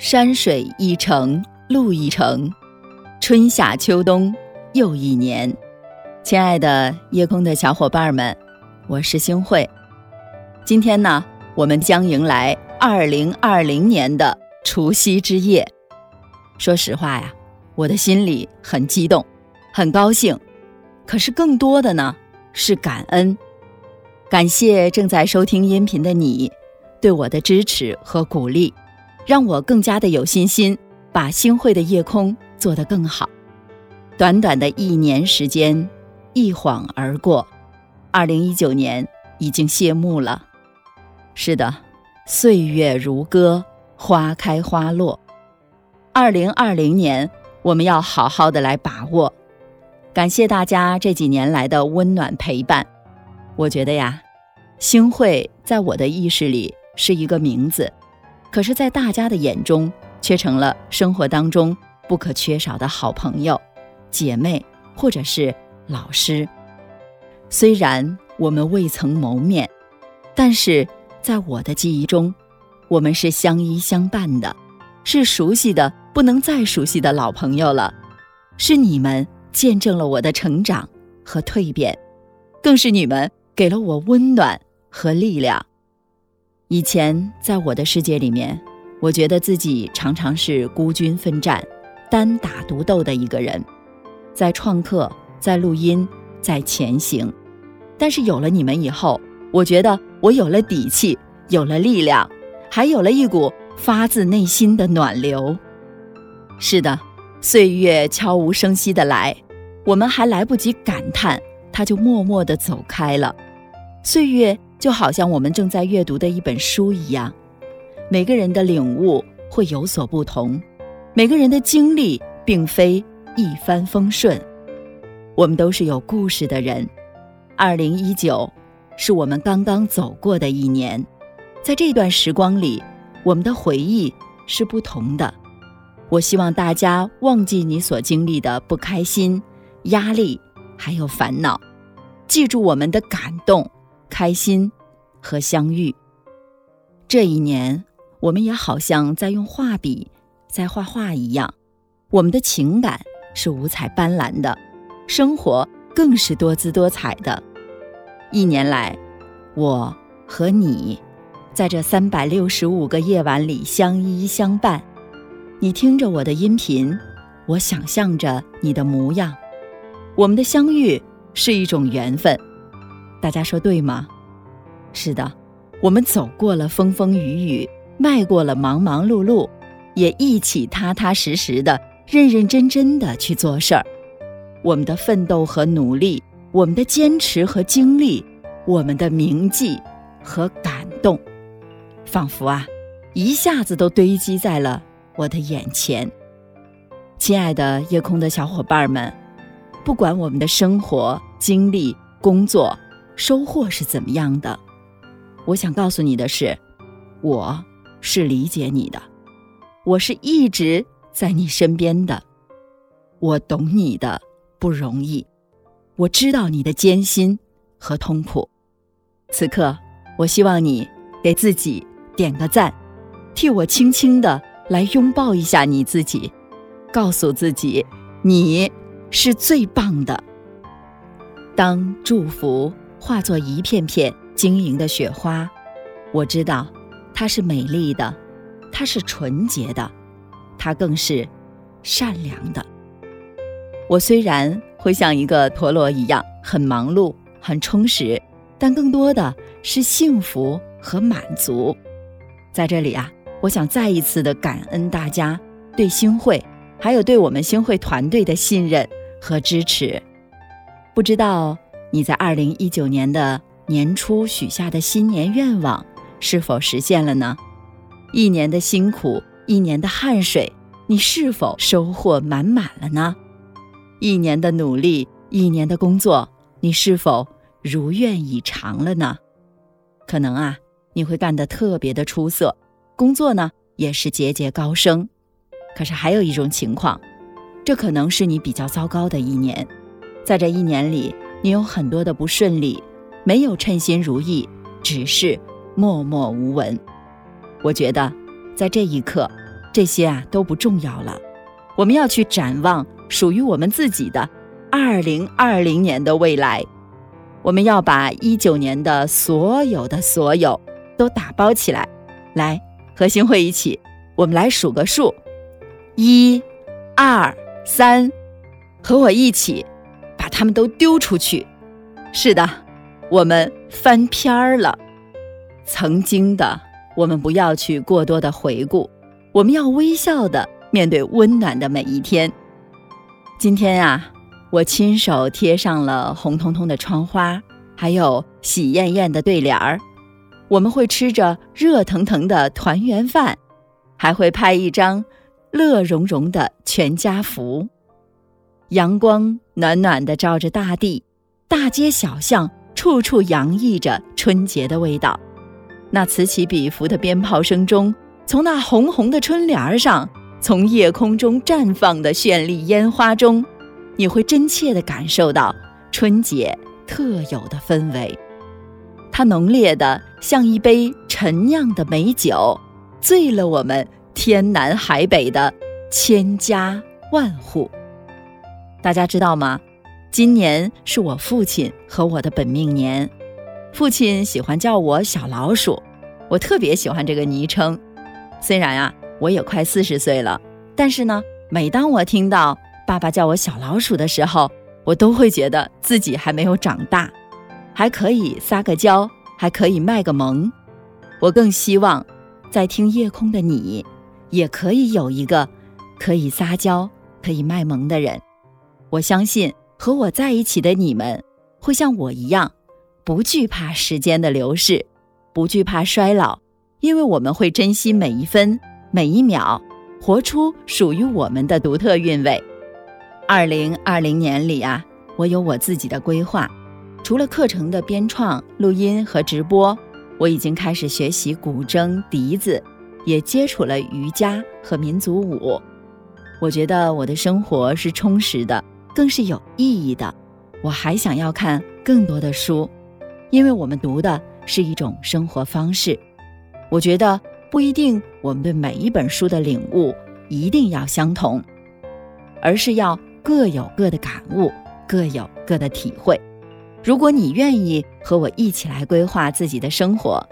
山水一程，路一程，春夏秋冬又一年。亲爱的夜空的小伙伴们，我是星慧。今天呢，我们将迎来二零二零年的除夕之夜。说实话呀，我的心里很激动，很高兴。可是更多的呢，是感恩。感谢正在收听音频的你，对我的支持和鼓励，让我更加的有信心，把星汇的夜空做得更好。短短的一年时间，一晃而过，二零一九年已经谢幕了。是的，岁月如歌，花开花落。二零二零年，我们要好好的来把握。感谢大家这几年来的温暖陪伴。我觉得呀，星慧在我的意识里是一个名字，可是，在大家的眼中却成了生活当中不可缺少的好朋友、姐妹，或者是老师。虽然我们未曾谋面，但是在我的记忆中，我们是相依相伴的，是熟悉的不能再熟悉的老朋友了。是你们见证了我的成长和蜕变，更是你们。给了我温暖和力量。以前在我的世界里面，我觉得自己常常是孤军奋战、单打独斗的一个人，在创客、在录音、在前行。但是有了你们以后，我觉得我有了底气，有了力量，还有了一股发自内心的暖流。是的，岁月悄无声息的来，我们还来不及感叹，它就默默地走开了。岁月就好像我们正在阅读的一本书一样，每个人的领悟会有所不同，每个人的经历并非一帆风顺，我们都是有故事的人。二零一九是我们刚刚走过的一年，在这段时光里，我们的回忆是不同的。我希望大家忘记你所经历的不开心、压力还有烦恼，记住我们的感动。开心和相遇。这一年，我们也好像在用画笔在画画一样，我们的情感是五彩斑斓的，生活更是多姿多彩的。一年来，我和你在这三百六十五个夜晚里相依相伴。你听着我的音频，我想象着你的模样。我们的相遇是一种缘分。大家说对吗？是的，我们走过了风风雨雨，迈过了忙忙碌碌，也一起踏踏实实的、认认真真的去做事儿。我们的奋斗和努力，我们的坚持和经历，我们的铭记和感动，仿佛啊，一下子都堆积在了我的眼前。亲爱的夜空的小伙伴们，不管我们的生活经历、工作。收获是怎么样的？我想告诉你的是，我是理解你的，我是一直在你身边的，我懂你的不容易，我知道你的艰辛和痛苦。此刻，我希望你给自己点个赞，替我轻轻的来拥抱一下你自己，告诉自己，你是最棒的。当祝福。化作一片片晶莹的雪花，我知道，它是美丽的，它是纯洁的，它更是善良的。我虽然会像一个陀螺一样很忙碌、很充实，但更多的是幸福和满足。在这里啊，我想再一次的感恩大家对星汇，还有对我们星汇团队的信任和支持。不知道。你在二零一九年的年初许下的新年愿望是否实现了呢？一年的辛苦，一年的汗水，你是否收获满满了呢？一年的努力，一年的工作，你是否如愿以偿了呢？可能啊，你会干得特别的出色，工作呢也是节节高升。可是还有一种情况，这可能是你比较糟糕的一年，在这一年里。你有很多的不顺利，没有称心如意，只是默默无闻。我觉得，在这一刻，这些啊都不重要了。我们要去展望属于我们自己的二零二零年的未来。我们要把一九年的所有的所有都打包起来，来和星慧一起，我们来数个数，一、二、三，和我一起把它们都丢出去。是的，我们翻篇儿了。曾经的，我们不要去过多的回顾，我们要微笑的面对温暖的每一天。今天啊。我亲手贴上了红彤彤的窗花，还有喜艳艳的对联儿。我们会吃着热腾腾的团圆饭，还会拍一张乐融融的全家福。阳光暖暖的照着大地，大街小巷处处洋溢着春节的味道。那此起彼伏的鞭炮声中，从那红红的春联上，从夜空中绽放的绚丽烟花中。你会真切地感受到春节特有的氛围，它浓烈的像一杯陈酿的美酒，醉了我们天南海北的千家万户。大家知道吗？今年是我父亲和我的本命年，父亲喜欢叫我小老鼠，我特别喜欢这个昵称。虽然啊，我也快四十岁了，但是呢，每当我听到。爸爸叫我小老鼠的时候，我都会觉得自己还没有长大，还可以撒个娇，还可以卖个萌。我更希望，在听夜空的你，也可以有一个可以撒娇、可以卖萌的人。我相信和我在一起的你们，会像我一样，不惧怕时间的流逝，不惧怕衰老，因为我们会珍惜每一分每一秒，活出属于我们的独特韵味。二零二零年里啊，我有我自己的规划。除了课程的编创、录音和直播，我已经开始学习古筝、笛子，也接触了瑜伽和民族舞。我觉得我的生活是充实的，更是有意义的。我还想要看更多的书，因为我们读的是一种生活方式。我觉得不一定我们对每一本书的领悟一定要相同，而是要。各有各的感悟，各有各的体会。如果你愿意和我一起来规划自己的生活，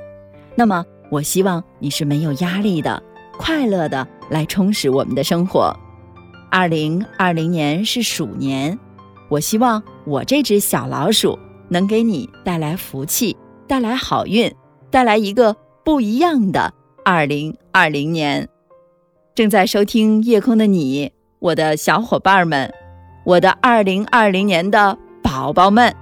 那么我希望你是没有压力的、快乐的来充实我们的生活。二零二零年是鼠年，我希望我这只小老鼠能给你带来福气，带来好运，带来一个不一样的二零二零年。正在收听夜空的你。我的小伙伴们，我的二零二零年的宝宝们，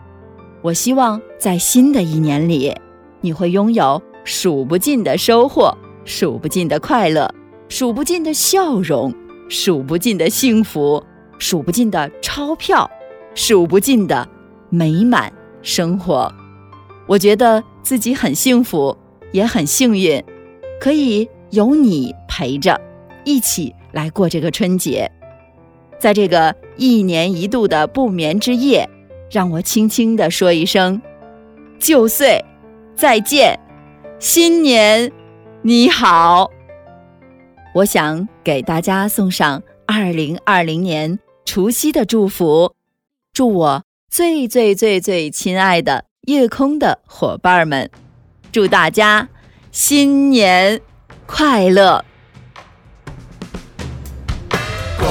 我希望在新的一年里，你会拥有数不尽的收获，数不尽的快乐，数不尽的笑容，数不尽的幸福，数不尽的钞票，数不尽的美满生活。我觉得自己很幸福，也很幸运，可以有你陪着，一起来过这个春节。在这个一年一度的不眠之夜，让我轻轻地说一声：“旧岁，再见，新年，你好。”我想给大家送上二零二零年除夕的祝福，祝我最最最最亲爱的夜空的伙伴们，祝大家新年快乐！恭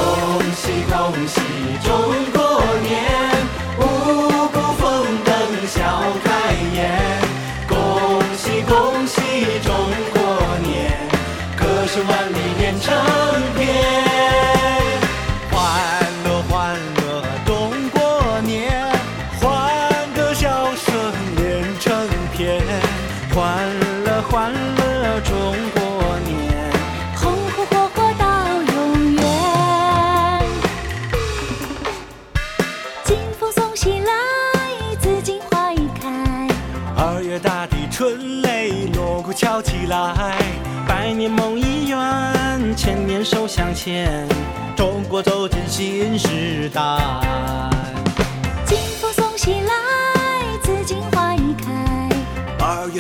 喜恭喜中国欢乐中国年，红红火火到永远。金风送喜来，紫荆花已开。二月大地。春雷锣鼓敲起来，百年梦已圆，千年手相牵，中国走进新时代。金风送喜来，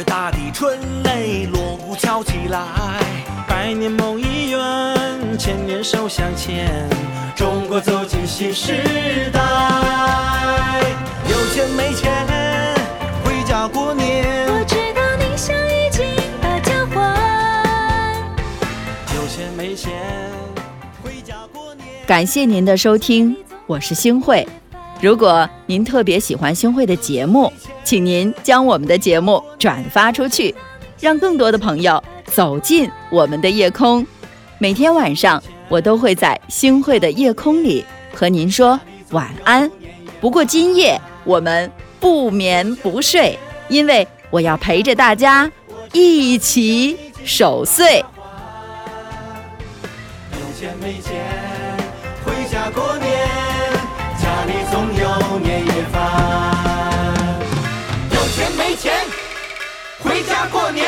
大地春雷锣鼓敲起来。百年梦已圆，千年手相牵，中国走进新时代。有钱没钱，回家过年。我知道你想已经把家还。有钱没钱，回家过年。感谢您的收听，我是星慧。如果您特别喜欢星慧的节目，请您将我们的节目转发出去，让更多的朋友走进我们的夜空。每天晚上，我都会在星汇的夜空里和您说晚安。不过今夜我们不眠不睡，因为我要陪着大家一起守岁。有钱没钱，回家过年，家里总有年夜饭。没钱，回家过年。